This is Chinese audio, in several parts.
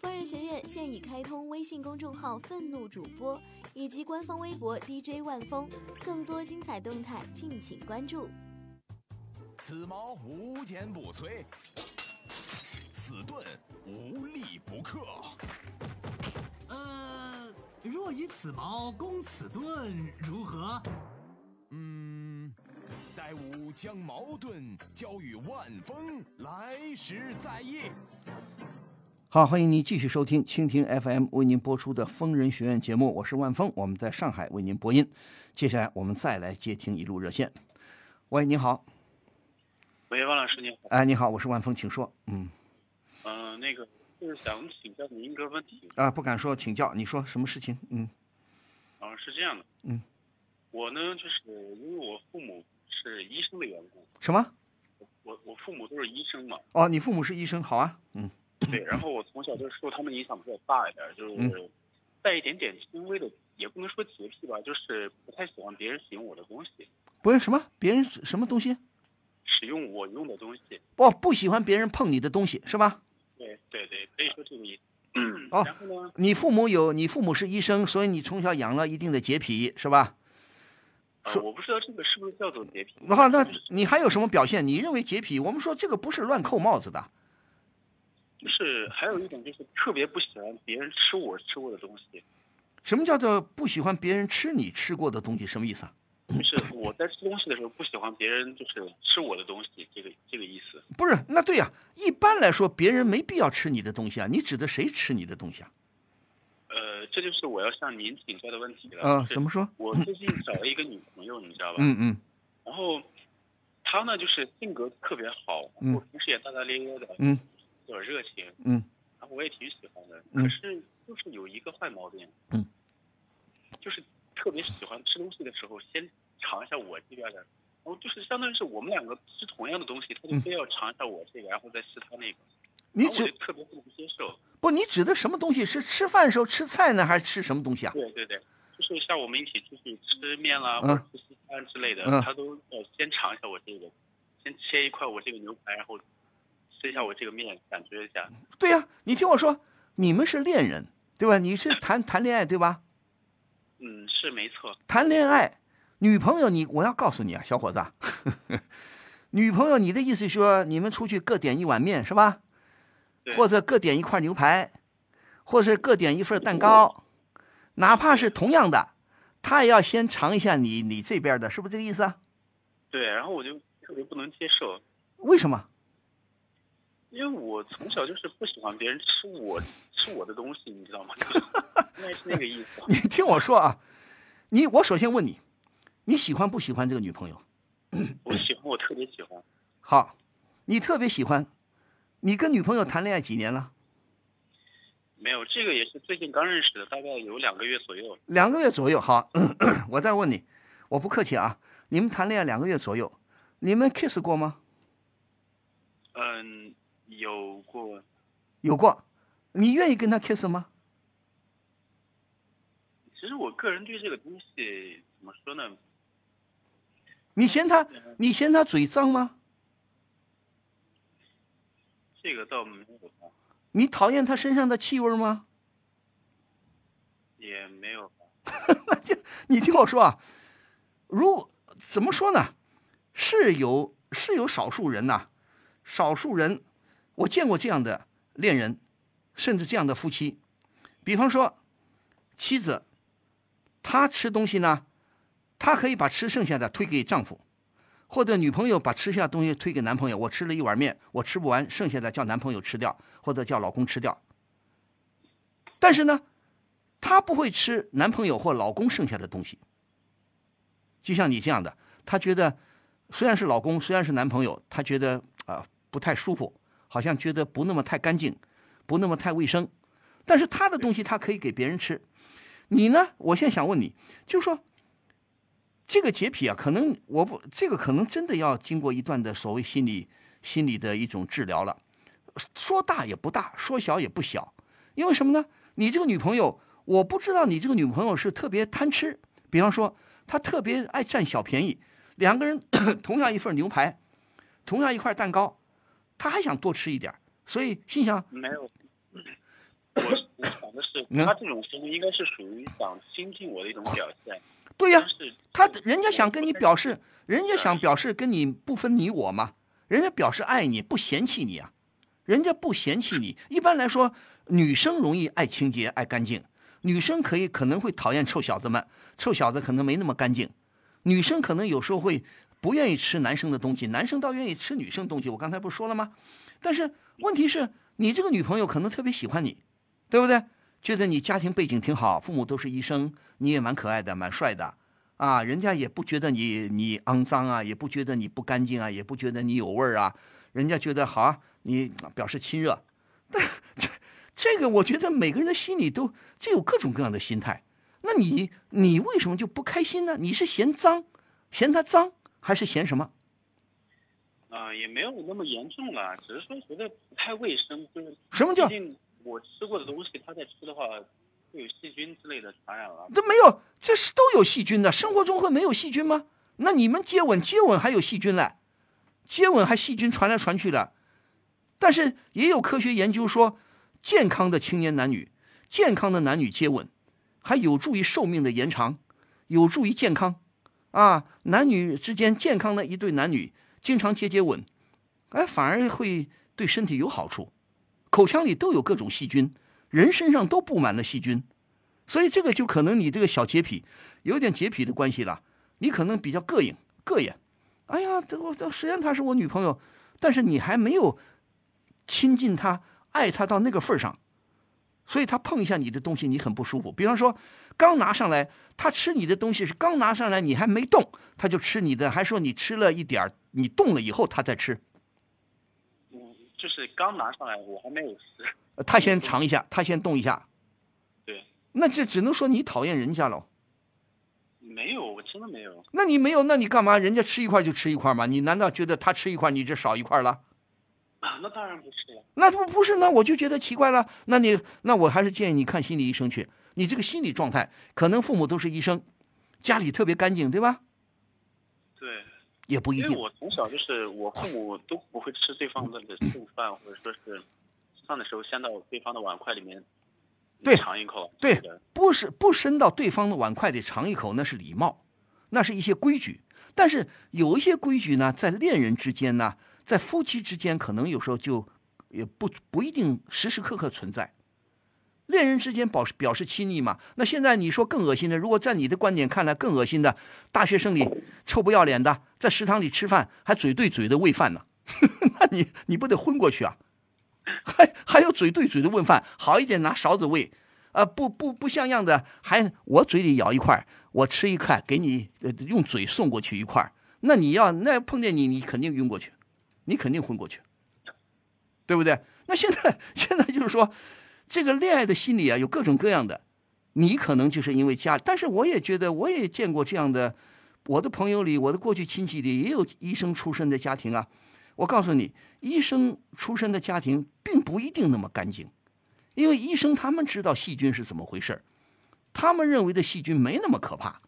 疯人学院现已开通微信公众号“愤怒主播”以及官方微博 DJ 万峰，更多精彩动态敬请关注。此矛无坚不摧，此盾无力不克。呃，若以此矛攻此盾，如何？嗯，待吾将矛盾交与万峰，来时再议。好，欢迎您继续收听蜻蜓 FM 为您播出的《疯人学院》节目，我是万峰，我们在上海为您播音。接下来我们再来接听一路热线。喂，你好。喂，王老师你好。哎，你好，我是万峰，请说。嗯。嗯，那个就是想请教您一个问题。啊，不敢说请教，你说什么事情？嗯。啊，是这样的。嗯。我呢，就是因为我父母是医生的缘故。什么？我我父母都是医生嘛。哦，你父母是医生，好啊。嗯。对，然后我从小就是受他们影响比较大一点，就是带一点点轻微的，也不能说洁癖吧，就是不太喜欢别人使用我的东西。不是什么？别人什么东西？使用我用的东西。不，不喜欢别人碰你的东西，是吧？对对对，可以说这个意思。嗯。哦。然后呢？你父母有，你父母是医生，所以你从小养了一定的洁癖，是吧？说我不知道这个是不是叫做洁癖。那那你还有什么表现？你认为洁癖？我们说这个不是乱扣帽子的。就是还有一点，就是特别不喜欢别人吃我吃过的东西。什么叫做不喜欢别人吃你吃过的东西？什么意思啊？就是我在吃东西的时候不喜欢别人就是吃我的东西，这个这个意思。不是，那对呀。一般来说，别人没必要吃你的东西啊。你指的谁吃你的东西啊？呃，这就是我要向您请教的问题了。嗯，怎么说？我最近找了一个女朋友，你知道吧？嗯嗯。然后，她呢就是性格特别好，我平时也大大咧咧的。嗯。有点热情，嗯，然后我也挺喜欢的，可是就是有一个坏毛病，嗯，就是特别喜欢吃东西的时候先尝一下我这边的，然后就是相当于是我们两个吃同样的东西，他就非要尝一下我这个，然后再吃他那个，你指特别不能接受。不，你指的什么东西？是吃饭的时候吃菜呢，还是吃什么东西啊？对对对，就是像我们一起出去吃面啦，或者吃西餐之类的，他都要先尝一下我这个，先切一块我这个牛排，然后。吃一下我这个面，感觉一下。对呀，你听我说，你们是恋人，对吧？你是谈谈恋爱，对吧？嗯，是没错。谈恋爱，女朋友，你我要告诉你啊，小伙子，女朋友，你的意思说你们出去各点一碗面是吧？或者各点一块牛排，或是各点一份蛋糕，哪怕是同样的，他也要先尝一下你你这边的，是不是这个意思啊？对，然后我就特别不能接受。为什么？因为我从小就是不喜欢别人吃我吃我的东西，你知道吗？应该是那个意思。你听我说啊，你我首先问你，你喜欢不喜欢这个女朋友？我喜欢，我特别喜欢。好，你特别喜欢，你跟女朋友谈恋爱几年了？没有，这个也是最近刚认识的，大概有两个月左右。两个月左右，好，我再问你，我不客气啊，你们谈恋爱两个月左右，你们 kiss 过吗？嗯。有过，有过，你愿意跟他 kiss 吗？其实我个人对这个东西怎么说呢？你嫌他，你嫌他嘴脏吗？这个倒没有。你讨厌他身上的气味吗？也没有。那就你听我说啊，如怎么说呢？是有是有少数人呐，少数人。我见过这样的恋人，甚至这样的夫妻，比方说，妻子，她吃东西呢，她可以把吃剩下的推给丈夫，或者女朋友把吃下东西推给男朋友。我吃了一碗面，我吃不完，剩下的叫男朋友吃掉，或者叫老公吃掉。但是呢，她不会吃男朋友或老公剩下的东西。就像你这样的，她觉得虽然是老公，虽然是男朋友，她觉得啊不太舒服。好像觉得不那么太干净，不那么太卫生，但是他的东西他可以给别人吃，你呢？我现在想问你，就说这个洁癖啊，可能我不这个可能真的要经过一段的所谓心理心理的一种治疗了。说大也不大，说小也不小，因为什么呢？你这个女朋友，我不知道你这个女朋友是特别贪吃，比方说她特别爱占小便宜，两个人 同样一份牛排，同样一块蛋糕。他还想多吃一点，所以心想没有，我我想的是，他这种行为应该是属于想亲近我的一种表现。对呀、他人家想跟你表示，人家想表示跟你不分你我嘛，人家表示爱你，不嫌弃你啊，人家不嫌弃你。一般来说，女生容易爱清洁、爱干净，女生可以可能会讨厌臭小子们，臭小子可能没那么干净，女生可能有时候会不愿意吃男生的东西，男生倒愿意吃女生东西。我刚才不是说了吗？但是问题是你这个女朋友可能特别喜欢你，对不对？觉得你家庭背景挺好，父母都是医生，你也蛮可爱的，蛮帅的，啊，人家也不觉得你你肮脏啊，也不觉得你不干净啊，也不觉得你有味儿啊，人家觉得好啊，你表示亲热。但这这个，我觉得每个人的心里都就有各种各样的心态。那你你为什么就不开心呢？你是嫌脏，嫌他脏，还是嫌什么？啊、也没有那么严重了，只是说觉得不太卫生，就是什么叫毕竟我吃过的东西，他在吃的话会有细菌之类的传染了。这没有，这是都有细菌的。生活中会没有细菌吗？那你们接吻，接吻还有细菌嘞，接吻还细菌传来传去的。但是也有科学研究说，健康的青年男女，健康的男女接吻，还有助于寿命的延长，有助于健康。啊，男女之间健康的一对男女，经常接接吻，哎，反而会对身体有好处。口腔里都有各种细菌，人身上都布满了细菌。所以这个就可能你这个小洁癖，有点洁癖的关系了。你可能比较膈应、膈应。哎呀，这我这虽然她是我女朋友，但是你还没有亲近她、爱她到那个份儿上，所以她碰一下你的东西，你很不舒服。比方说，刚拿上来，他吃你的东西是刚拿上来，你还没动，他就吃你的，还说你吃了一点儿，你动了以后他再吃。嗯，就是刚拿上来，我还没有吃。他先尝一下，他先动一下，对，那这只能说你讨厌人家喽。没有，我真的没有。那你没有，那你干嘛？人家吃一块就吃一块嘛？你难道觉得他吃一块，你这少一块了？啊，那当然不是了。那不不是，那我就觉得奇怪了。那你那我还是建议你看心理医生去。你这个心理状态，可能父母都是医生，家里特别干净，对吧？对，也不一定。因为我从小就是我父母都不会吃对方的 剩饭，或者说是吃饭的时候先到对方的碗筷里面对尝一口。对，不是不伸到对方的碗筷里尝一口，那是礼貌，那是一些规矩。但是有一些规矩呢，在恋人之间呢，在夫妻之间，可能有时候就也不不一定时时刻刻存在。恋人之间表示表示亲昵嘛。那现在你说更恶心的，如果在你的观点看来更恶心的，大学生里臭不要脸的，在食堂里吃饭还嘴对嘴的喂饭呢，那你你不得昏过去啊？还还有嘴对嘴的问饭，好一点拿勺子喂，啊、不不不像样的，还我嘴里咬一块，我吃一块，给你用嘴送过去一块，那你要那碰见你，你肯定晕过去，你肯定昏过去，对不对？那现在现在就是说，这个恋爱的心理啊，有各种各样的，你可能就是因为家，但是我也觉得，我也见过这样的，我的朋友里，我的过去亲戚里也有医生出身的家庭啊。我告诉你，医生出身的家庭并不一定那么干净，因为医生他们知道细菌是怎么回事儿他们认为的细菌没那么可怕，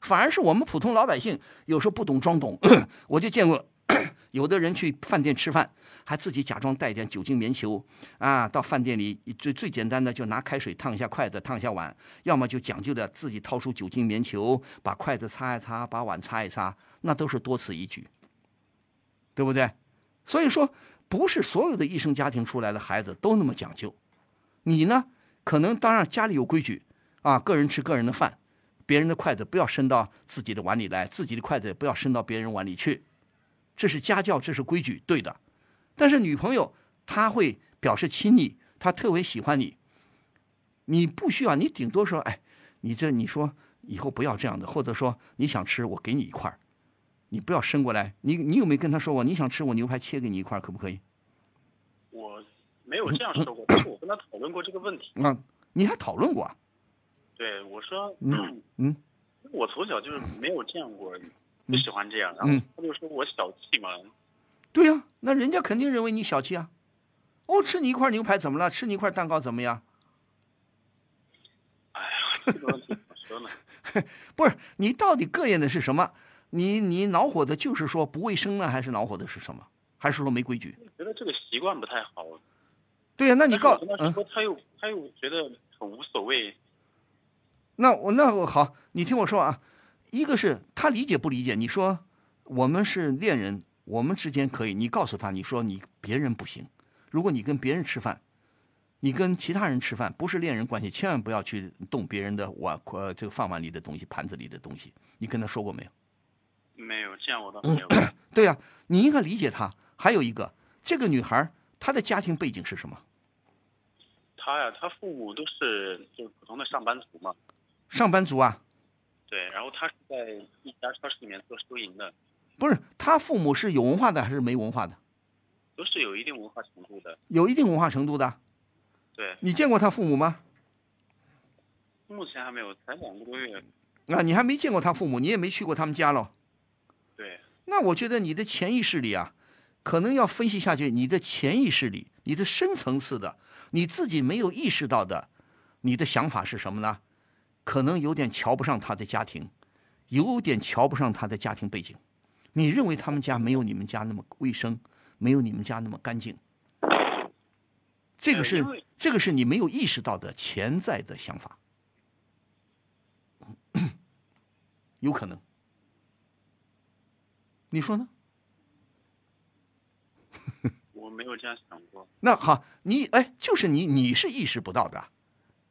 反而是我们普通老百姓有时候不懂装懂。我就见过 有的人去饭店吃饭，还自己假装带点酒精棉球啊，到饭店里最最简单的就拿开水烫一下筷子，烫一下碗，要么就讲究的自己掏出酒精棉球，把筷子擦一擦，把碗擦一擦，那都是多此一举，对不对？所以说，不是所有的医生家庭出来的孩子都那么讲究。你呢，可能当然家里有规矩啊，个人吃个人的饭，别人的筷子不要伸到自己的碗里来，自己的筷子也不要伸到别人碗里去，这是家教，这是规矩，对的。但是女朋友她会表示亲昵，她特别喜欢你，你不需要，你顶多说，哎，你这你说以后不要这样的，或者说你想吃，我给你一块儿你不要伸过来。你你有没有跟他说过，你想吃我牛排，切给你一块儿，可不可以？我没有这样说过，但是我跟他讨论过这个问题。啊，你还讨论过啊？对，我说，嗯 嗯，我从小就是没有见过，不喜欢这样，然嗯后他就说我小气嘛，对呀、那人家肯定认为你小气啊。哦，吃你一块牛排怎么了？吃你一块蛋糕怎么样？哎呀，这个问题怎么说呢？不是，你到底膈应的是什么？你你恼火的就是说不卫生呢，还是恼火的是什么？还是说没规矩？觉得这个习惯不太好。对呀，那你告嗯，他又他又觉得很无所谓。那我那我好，你听我说啊，一个是他理解不理解？你说我们是恋人，我们之间可以，你告诉他，你说你别人不行。如果你跟别人吃饭，你跟其他人吃饭，不是恋人关系，千万不要去动别人的碗呃这个饭碗里的东西、盘子里的东西。你跟他说过没有？没有，这样我倒没有。对呀，你应该理解他。还有一个，这个女孩她的家庭背景是什么？她呀，她父母都是就是普通的上班族嘛。上班族啊，对，然后她是在一家超市里面做收银的。不是，他父母是有文化的还是没文化的？都是有一定文化程度的。有一定文化程度的。对。你见过他父母吗？目前还没有，才两个多月。啊，你还没见过他父母，你也没去过他们家喽。对。那我觉得你的潜意识里啊，可能要分析下去，你的潜意识里，你的深层次的，你自己没有意识到的，你的想法是什么呢？可能有点瞧不上他的家庭，有点瞧不上他的家庭背景。你认为他们家没有你们家那么卫生，没有你们家那么干净？这个是这个是你没有意识到的潜在的想法，有可能。你说呢？我没有这样想过。那好，你哎，就是你，你是意识不到的。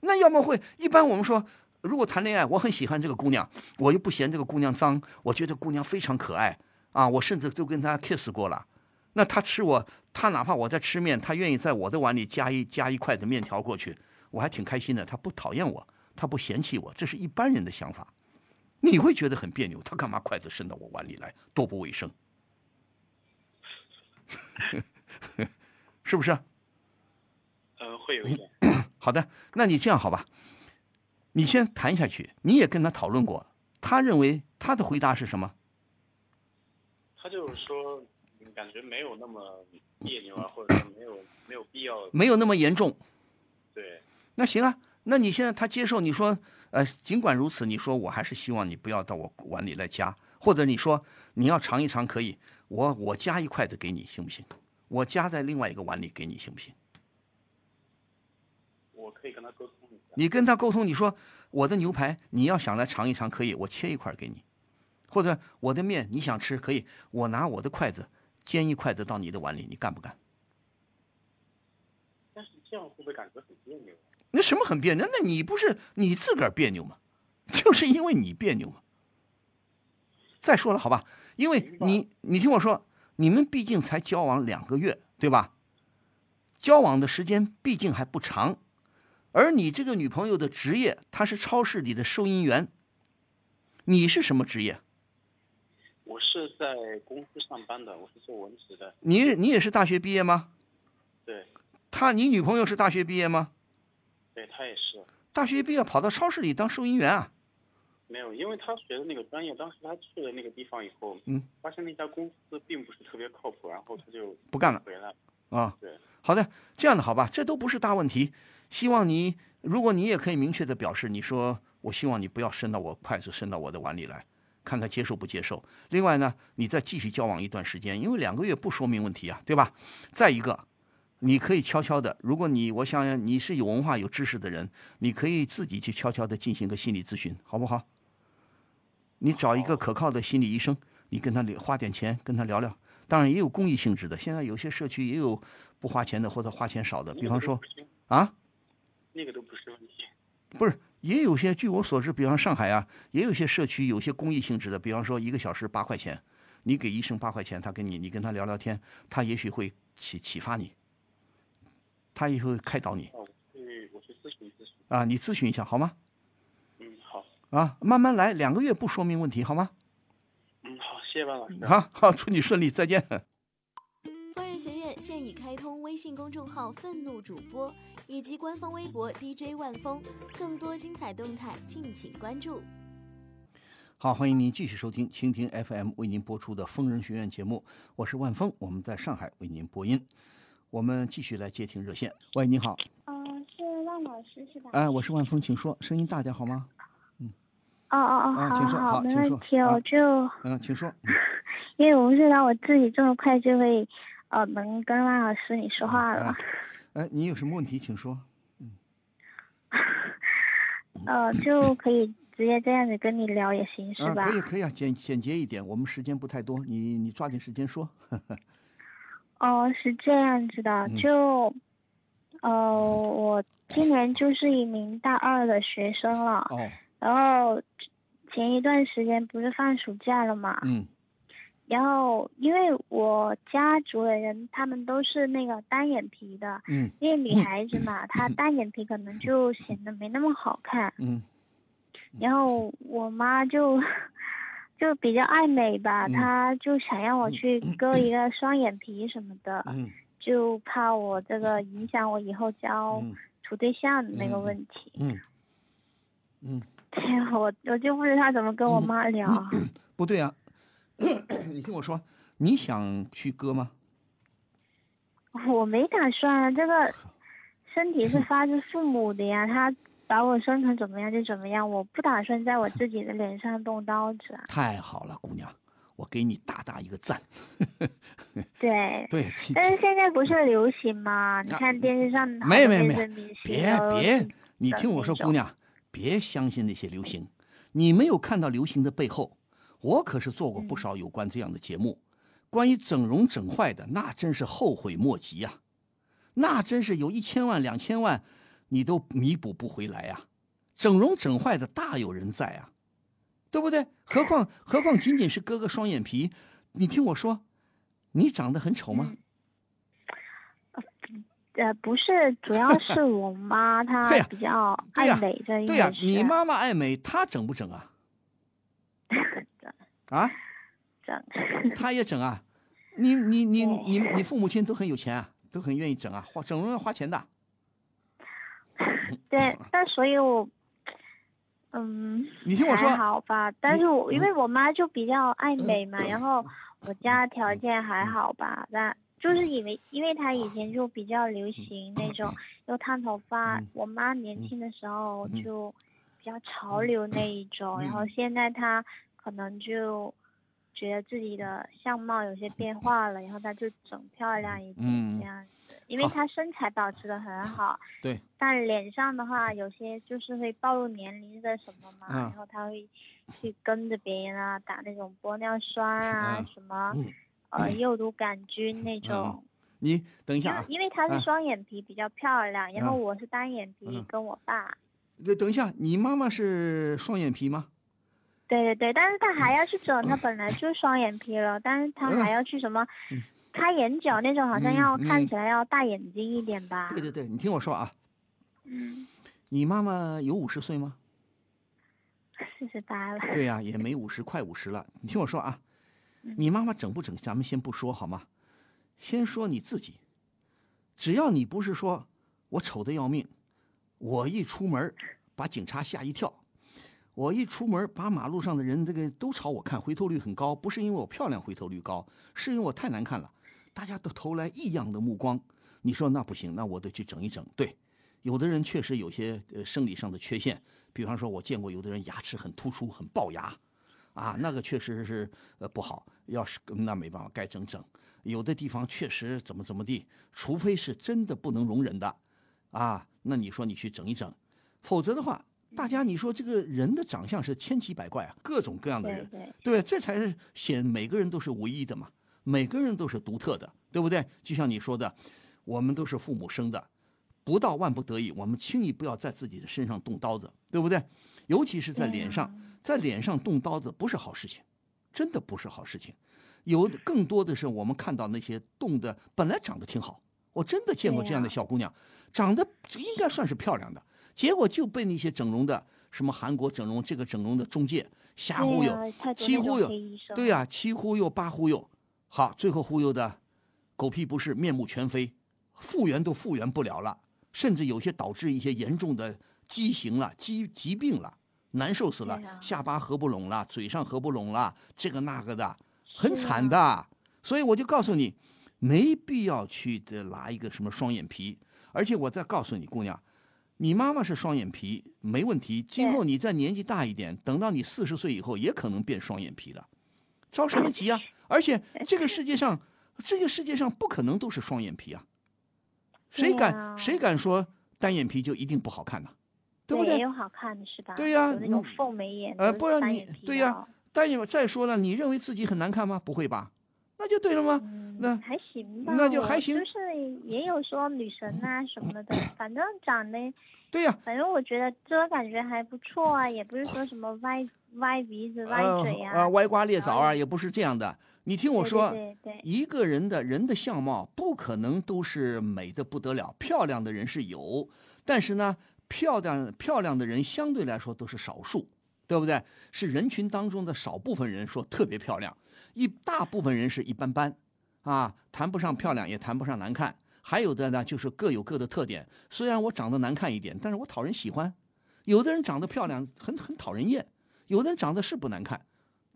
那要么会一般我们说。如果谈恋爱，我很喜欢这个姑娘，我又不嫌这个姑娘脏，我觉得姑娘非常可爱啊！我甚至都跟他 kiss 过了。那他吃我，他哪怕我在吃面，他愿意在我的碗里加一加一块的面条过去，我还挺开心的。他不讨厌我，他不嫌弃我，这是一般人的想法。你会觉得很别扭，他干嘛筷子伸到我碗里来，多不卫生，是不是？呃，会有一点。好的，那你这样好吧？你先谈下去，你也跟他讨论过，他认为他的回答是什么？他就是说，感觉没有那么别扭啊，或者说没有没有必要，没有那么严重。对。那行啊，那你现在他接受你说，呃，尽管如此，你说我还是希望你不要到我碗里来夹，或者你说你要尝一尝可以，我我夹一筷子给你行不行？我夹在另外一个碗里给你行不行？我可以跟他沟通。你跟他沟通，你说我的牛排你要想来尝一尝，可以，我切一块给你；或者我的面你想吃，可以，我拿我的筷子煎一筷子到你的碗里，你干不干？但是这样会不会感觉很别扭？那什么很别扭？那你不是你自个儿别扭吗？就是因为你别扭嘛。再说了，好吧，因为你你听我说，你们毕竟才交往两个月，对吧？交往的时间毕竟还不长。而你这个女朋友的职业，她是超市里的收银员。你是什么职业？我是在公司上班的，我是做文职的。你你也是大学毕业吗？对。他，你女朋友是大学毕业吗？对，她也是。大学毕业跑到超市里当收银员啊？没有，因为她学的那个专业，当时她去了那个地方以后，嗯，发现那家公司并不是特别靠谱，然后她就不干了，回来。啊，对。好的，这样的好吧，这都不是大问题。希望你，如果你也可以明确的表示，你说我希望你不要伸到我筷子伸到我的碗里来，看他接受不接受。另外呢，你再继续交往一段时间，因为两个月不说明问题啊，对吧？再一个，你可以悄悄的，如果你我想你是有文化有知识的人，你可以自己去悄悄的进行个心理咨询，好不好？你找一个可靠的心理医生，你跟他聊，花点钱跟他聊聊。当然也有公益性质的，现在有些社区也有不花钱的或者花钱少的，比方说啊。那个都不是问题，不是也有些？据我所知，比方上海啊，也有些社区有些公益性质的，比方说一个小时八块钱，你给医生八块钱，他跟你你跟他聊聊天，他也许会启启发你，他也会开导你。哦，我去咨询咨询。啊，你咨询一下好吗？嗯，好。啊，慢慢来，两个月不说明问题，好吗？嗯，好，谢谢万老师。好好，祝你顺利，再见。现已开通微信公众号“愤怒主播”。以及官方微博 DJ 万峰，更多精彩动态敬请关注。好，欢迎您继续收听蜻蜓 FM 为您播出的疯人学院节目，我是万峰，我们在上海为您播音。我们继续来接听热线。喂，你好。嗯，是万老师是吧？哎，我是万峰，请说，声音大点好吗？嗯。哦哦哦，好，好，没问题，我就嗯，请说。因为我不知道我自己这么快就会呃能跟万老师你说话了。哎，你有什么问题，请说。呃，就可以直接这样子跟你聊也行，是吧？可以，可以啊，简简洁一点，我们时间不太多，你你抓紧时间说。哦，是这样子的，就，呃，我今年就是一名大二的学生了。哦。然后前一段时间不是放暑假了嘛？嗯。然后，因为我家族的人他们都是那个单眼皮的，嗯，因为女孩子嘛，她单眼皮可能就显得没那么好看，嗯，然后我妈就就比较爱美吧，她就想让我去割一个双眼皮什么的，嗯，就怕我这个影响我以后交处对象的那个问题，嗯，嗯，我我就不知道怎么跟我妈聊，不对啊。你听我说，你想去割吗？我没打算，这个身体是发自父母的呀，他把我生成怎么样就怎么样，我不打算在我自己的脸上动刀子。太好了，姑娘，我给你大大一个赞。对对，但是现在不是流行吗？你看电视上没没没，别别，你听我说，姑娘，别相信那些流行，你没有看到流行的背后。我可是做过不少有关这样的节目，关于整容整坏的，那真是后悔莫及呀，那真是有一千万两千万，你都弥补不回来呀，整容整坏的大有人在啊，对不对？何况何况仅仅是割个双眼皮，你听我说，你长得很丑吗？呃，不是，主要是我妈 她比较爱美这一对呀，你妈妈爱美，她整不整啊？啊，整，他也整啊，你你你你你父母亲都很有钱啊，都很愿意整啊，花整容要花钱的。对，但所以我，嗯，你听我说，还好吧。但是我因为我妈就比较爱美嘛，然后我家条件还好吧，但就是因为因为她以前就比较流行那种又烫头发，我妈年轻的时候就比较潮流那一种，然后现在她。可能就觉得自己的相貌有些变化了，然后她就整漂亮一点这样子，因为她身材保持的很好。对。但脸上的话，有些就是会暴露年龄的什么嘛，然后她会去跟着别人啊打那种玻尿酸啊，什么呃肉毒杆菌那种。你等一下啊。因为她是双眼皮比较漂亮，然后我是单眼皮，跟我爸。对，等一下，你妈妈是双眼皮吗？对对对，但是他还要去整，他本来就双眼皮了，但是他还要去什么开眼角那种，好像要看起来要大眼睛一点吧？对对对，你听我说啊，嗯，你妈妈有五十岁吗？四十八了。对呀，也没五十，快五十了。你听我说啊，你妈妈整不整，咱们先不说好吗？先说你自己，只要你不是说我丑的要命，我一出门把警察吓一跳。我一出门，把马路上的人这个都朝我看，回头率很高。不是因为我漂亮，回头率高，是因为我太难看了，大家都投来异样的目光。你说那不行，那我得去整一整。对，有的人确实有些呃生理上的缺陷，比方说，我见过有的人牙齿很突出，很龅牙，啊，那个确实是呃不好。要是那没办法，该整整。有的地方确实怎么怎么地，除非是真的不能容忍的，啊，那你说你去整一整，否则的话。大家，你说这个人的长相是千奇百怪啊，各种各样的人，对，这才是显每个人都是唯一的嘛，每个人都是独特的，对不对？就像你说的，我们都是父母生的，不到万不得已，我们轻易不要在自己的身上动刀子，对不对？尤其是在脸上，在脸上动刀子不是好事情，真的不是好事情。有更多的是我们看到那些动的本来长得挺好，我真的见过这样的小姑娘，长得应该算是漂亮的。结果就被那些整容的，什么韩国整容这个整容的中介瞎忽悠，七忽悠，对呀，七忽悠八忽悠，好，最后忽悠的狗屁不是，面目全非，复原都复原不了了，甚至有些导致一些严重的畸形了、疾疾病了，难受死了，下巴合不拢了，嘴上合不拢了，这个那个的，很惨的。所以我就告诉你，没必要去的拿一个什么双眼皮，而且我再告诉你，姑娘。你妈妈是双眼皮，没问题。今后你再年纪大一点，等到你四十岁以后，也可能变双眼皮了，着什么急啊？而且这个世界上，这个世界上不可能都是双眼皮啊，谁敢、啊谁敢说单眼皮就一定不好看呢？对不对？也有好看的是吧？对呀有那种你凤眉眼，呃，不然你对呀、的单眼再说了，你认为自己很难看吗？不会吧？那就对了吗？嗯，那还行吧，那就还行就是也有说女神啊什么的，反正长得，对呀、反正我觉得这个感觉还不错啊，也不是说什么歪歪鼻子、歪呃嘴啊，歪瓜裂枣啊，也不是这样的。你听我对说，对对对一个人的人的相貌不可能都是美的不得了，漂亮的人是有，但是呢，漂亮漂亮的人相对来说都是少数，对不对？是人群当中的少部分人说特别漂亮，一大部分人是一般般，啊，谈不上漂亮，也谈不上难看。还有的呢，就是各有各的特点。虽然我长得难看一点，但是我讨人喜欢。有的人长得漂亮，很很讨人厌；有的人长得是不难看，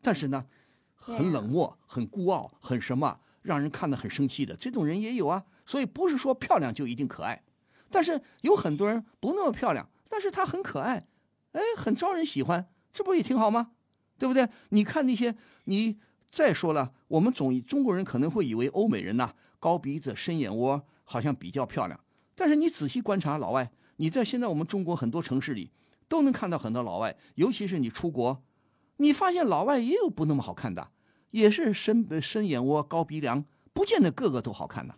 但是呢，很冷漠、很孤傲、很什么，让人看得很生气的这种人也有啊。所以不是说漂亮就一定可爱，但是有很多人不那么漂亮，但是她很可爱，哎，很招人喜欢，这不也挺好吗？对不对？你看那些，你再说了，我们总中国人可能会以为欧美人呐、高鼻子、深眼窝，好像比较漂亮。但是你仔细观察老外，你在现在我们中国很多城市里都能看到很多老外，尤其是你出国，你发现老外也有不那么好看的，也是深呃深眼窝、高鼻梁，不见得个个都好看的。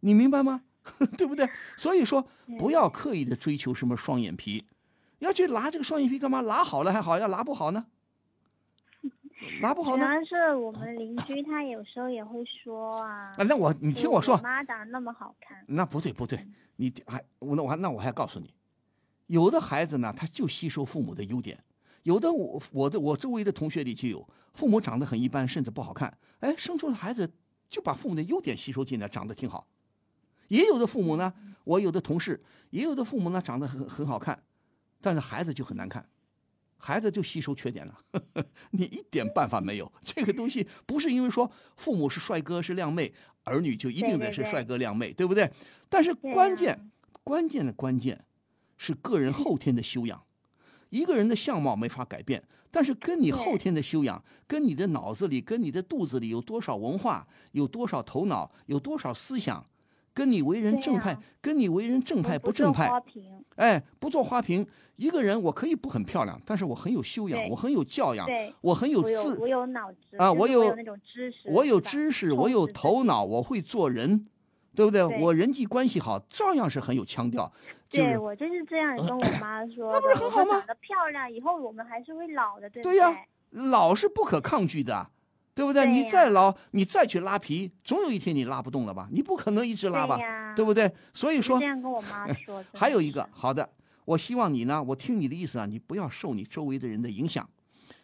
你明白吗？对不对？所以说，不要刻意的追求什么双眼皮，要去拉这个双眼皮干嘛？拉好了还好，要拉不好呢？拉不好呢？主要是我们邻居他有时候也会说啊，啊，那我你听我说我，妈长得那么好看，那不对不对，你还我那我还那我还告诉你，有的孩子呢，他就吸收父母的优点，有的我我的我周围的同学里就有父母长得很一般，甚至不好看，哎，生出的孩子就把父母的优点吸收进来，长得挺好。也有的父母呢，我有的同事，也有的父母呢长得很很好看，但是孩子就很难看，孩子就吸收缺点了呵呵，你一点办法没有。这个东西不是因为说父母是帅哥是靓妹，儿女就一定得是帅哥靓妹，对不对？但是关键、关键的关键是个人后天的修养。一个人的相貌没法改变，但是跟你后天的修养，跟你的脑子里、跟你的肚子里有多少文化，有多少头脑，有多少思想，跟你为人正派，呀跟你为人正派不正派，哎，不做花瓶。一个人我可以不很漂亮，但是我很有修养，我很有教养，对，我很有自我有脑子啊我有那种知识，我有知识，我有头脑，我会做人，对不对？对我人际关系好，照样是很有腔调。就是对我就是这样跟我妈 说的，那不是很好吗长得漂亮，以后我们还是会老的，对不对呀老是不可抗拒的，对不对？你再老，你再去拉皮，总有一天你拉不动了吧？你不可能一直拉吧，对不对？所以说这，样跟我妈说。的还有一个好的，我希望你呢，我听你的意思啊，你不要受你周围的人的影响，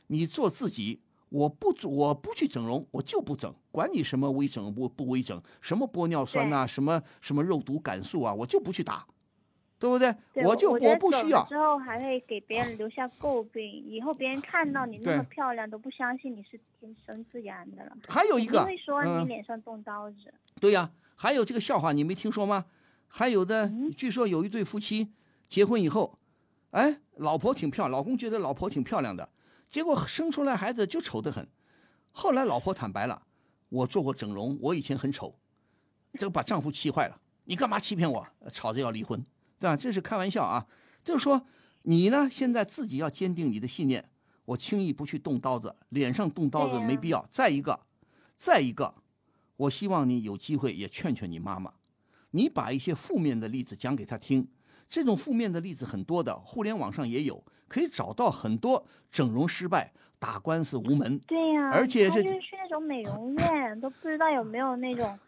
你做自己。我不做，我不去整容，我就不整，管你什么微整不不微整，什么玻尿酸呐、什么什么肉毒杆素啊，我就不去打，对不对？对我就我不需要。之后还会给别人留下诟病，以后别人看到你那么漂亮都不相信你是天生自然的了。还有一个因为说你嗯脸上动刀子，对呀、还有这个笑话你没听说吗？还有的，嗯据说有一对夫妻结婚以后，哎，老婆挺漂亮，老公觉得老婆挺漂亮的，结果生出来孩子就丑得很。后来老婆坦白了，我做过整容，我以前很丑，这个把丈夫气坏了。你干嘛欺骗我？吵着要离婚，对吧？这是开玩笑啊。就是说，你呢现在自己要坚定你的信念，我轻易不去动刀子，脸上动刀子没必要。再一个，再一个，我希望你有机会也劝劝你妈妈，你把一些负面的例子讲给她听。这种负面的例子很多的，互联网上也有，可以找到很多整容失败、打官司无门，对呀、而且是去那种美容院，都不知道有没有那种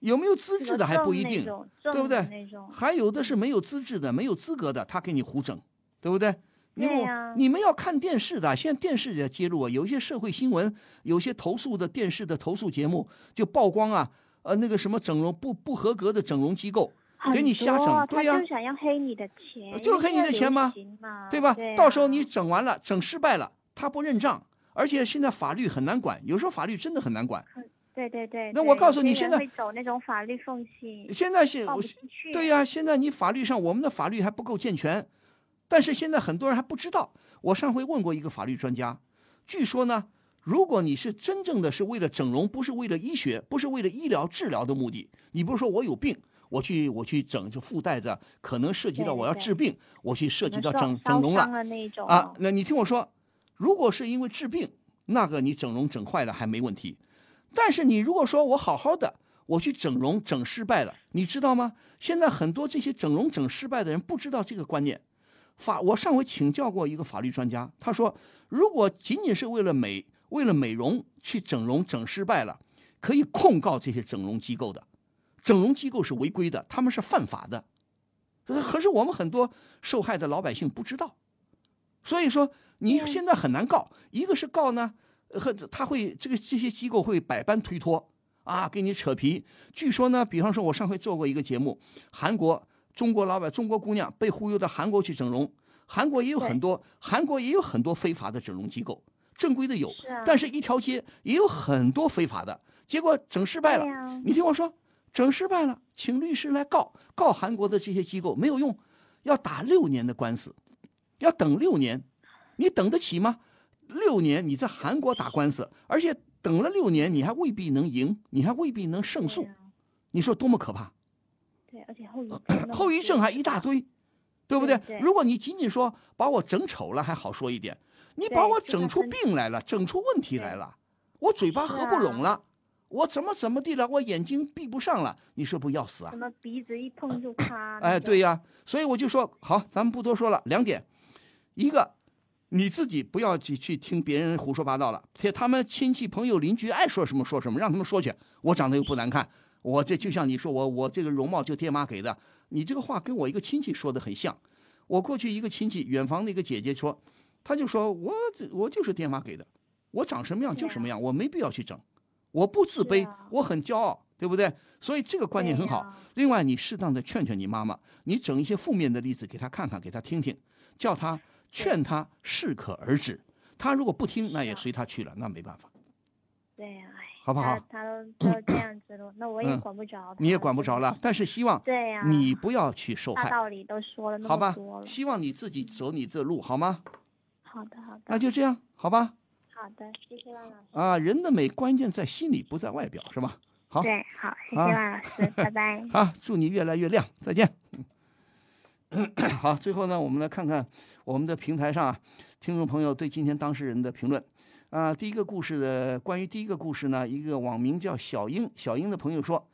有没有资质的还不一定，对不对，还有的是没有资质的、没有资格的，他给你胡整，对不对？你我对呀你们要看电视的，现在电视也揭露啊，有一些社会新闻，有些投诉的电视的投诉节目就曝光啊，呃，那个什么整容不不合格的整容机构，给你瞎整对呀他就想要黑你的钱，就黑你的钱吗吗？对吧？对到时候啊你整完了，整失败了，他不认账，而且现在法律很难管，有时候法律真的很难管。对对对，那我告诉你现在会走那种法律缝隙，现在是。对呀、现在你法律上我们的法律还不够健全，但是现在很多人还不知道。我上回问过一个法律专家，据说呢，如果你是真正的是为了整容，不是为了医学，不是为了医疗治疗的目的，你不是说我有病，我去我去整就附带着可能涉及到我要对对治病，我去涉及到整整容了啊。那你听我说，如果是因为治病，那个你整容整坏了还没问题，但是你如果说我好好的，我去整容整失败了，你知道吗？现在很多这些整容整失败的人不知道这个观念。法，我上回请教过一个法律专家，他说，如果仅仅是为了美，为了美容去整容整失败了，可以控告这些整容机构的，整容机构是违规的，他们是犯法的。可是我们很多受害的老百姓不知道，所以说你现在很难告。一个是告呢，和他会这个这些机构会百般推脱啊，给你扯皮。据说呢，比方说我上回做过一个节目，韩国中国老板中国姑娘被忽悠到韩国去整容，韩国也有很多，韩国也有很多非法的整容机构，正规的有，是啊但是一条街也有很多非法的，结果整失败了。你听我说，整失败了，请律师来告，告韩国的这些机构没有用，要打六年的官司，要等六年，你等得起吗？六年你在韩国打官司，而且等了六年，你还未必能赢，你还未必能胜诉你说多么可怕？对，而且后遗症后遗症还一大堆，对不对？对对如果你仅仅说把我整丑了还好说一点，你把我整出病来了，整出问题来了，我嘴巴合不拢了，我怎么怎么地了，我眼睛闭不上了，你说不要死啊什？么鼻子一碰就塌。哎，对呀，呀，所以我就说好，咱们不多说了，两点，一个。你自己不要去去听别人胡说八道了，且他们亲戚朋友邻居爱说什么说什么，让他们说去。我长得又不难看，我这就像你说我我这个容貌就爹妈给的，你这个话跟我一个亲戚说的很像。我过去一个亲戚，远房的一个姐姐说，她就说我我就是爹妈给的，我长什么样就什么样，我没必要去整，我不自卑，我很骄傲，对不对？所以这个观念很好。另外，你适当的劝劝你妈妈，你整一些负面的例子给她看看，给她听听，叫她劝他适可而止。他如果不听，那也随他去了，那没办法。对呀，哎，好不好他他都都这样子了，那我也嗯管不着他。你也管不着了，但是希望对呀，你不要去受大害，道理都说了那么多？了。希望你自己走你这路，好吗？好的，好的，那就这样，好吧？好的，谢谢万老师。啊，人的美关键在心里，不在外表，是吧？好，对，好，谢谢啊万老师，拜拜。好，祝你越来越亮，再见。好，最后呢，我们来看看我们的平台上啊，听众朋友对今天当事人的评论。啊，第一个故事的关于第一个故事呢，一个网名叫小英小英的朋友说，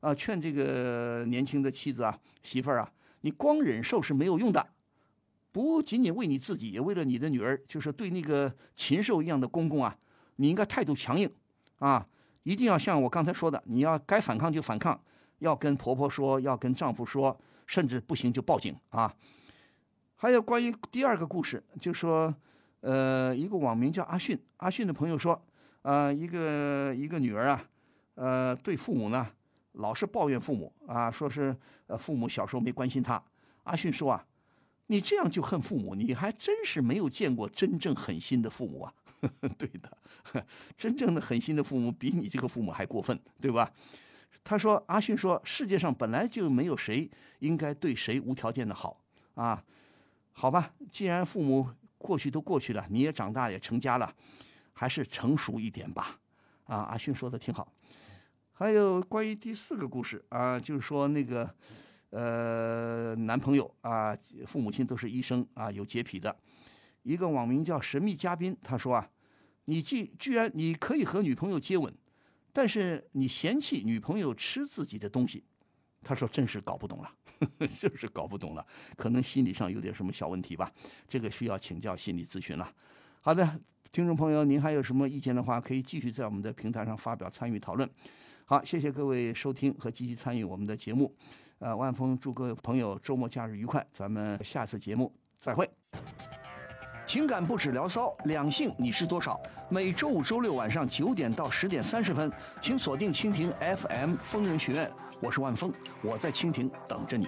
啊，劝这个年轻的妻子啊、媳妇儿啊，你光忍受是没有用的，不仅仅为你自己，也为了你的女儿，就是对那个禽兽一样的公公啊，你应该态度强硬啊，一定要像我刚才说的，你要该反抗就反抗，要跟婆婆说，要跟丈夫说，甚至不行就报警啊。还有关于第二个故事，就说，呃，一个网名叫阿迅，阿迅的朋友说，呃，一个一个女儿啊，呃，对父母呢老是抱怨父母啊，说是呃父母小时候没关心她。阿迅说啊，你这样就恨父母，你还真是没有见过真正狠心的父母啊。对的，真正的狠心的父母比你这个父母还过分，对吧？他说，阿迅说，世界上本来就没有谁应该对谁无条件的好啊。好吧，既然父母过去都过去了，你也长大也成家了，还是成熟一点吧。啊，阿迅说的挺好。还有关于第四个故事啊，就是说那个呃男朋友啊，父母亲都是医生啊，有洁癖的。一个网名叫神秘嘉宾，他说啊，你既居然你可以和女朋友接吻，但是你嫌弃女朋友吃自己的东西，他说真是搞不懂了，就是搞不懂了，可能心理上有点什么小问题吧，这个需要请教心理咨询了。好的，听众朋友，您还有什么意见的话，可以继续在我们的平台上发表参与讨论。好，谢谢各位收听和积极参与我们的节目。呃，万峰祝各位朋友周末假日愉快，咱们下次节目再会。情感不止聊骚，两性你是多少？每周五、周六晚上九点到十点三十分，请锁定蜻蜓 FM 疯人学院，我是万峰，我在蜻蜓等着你。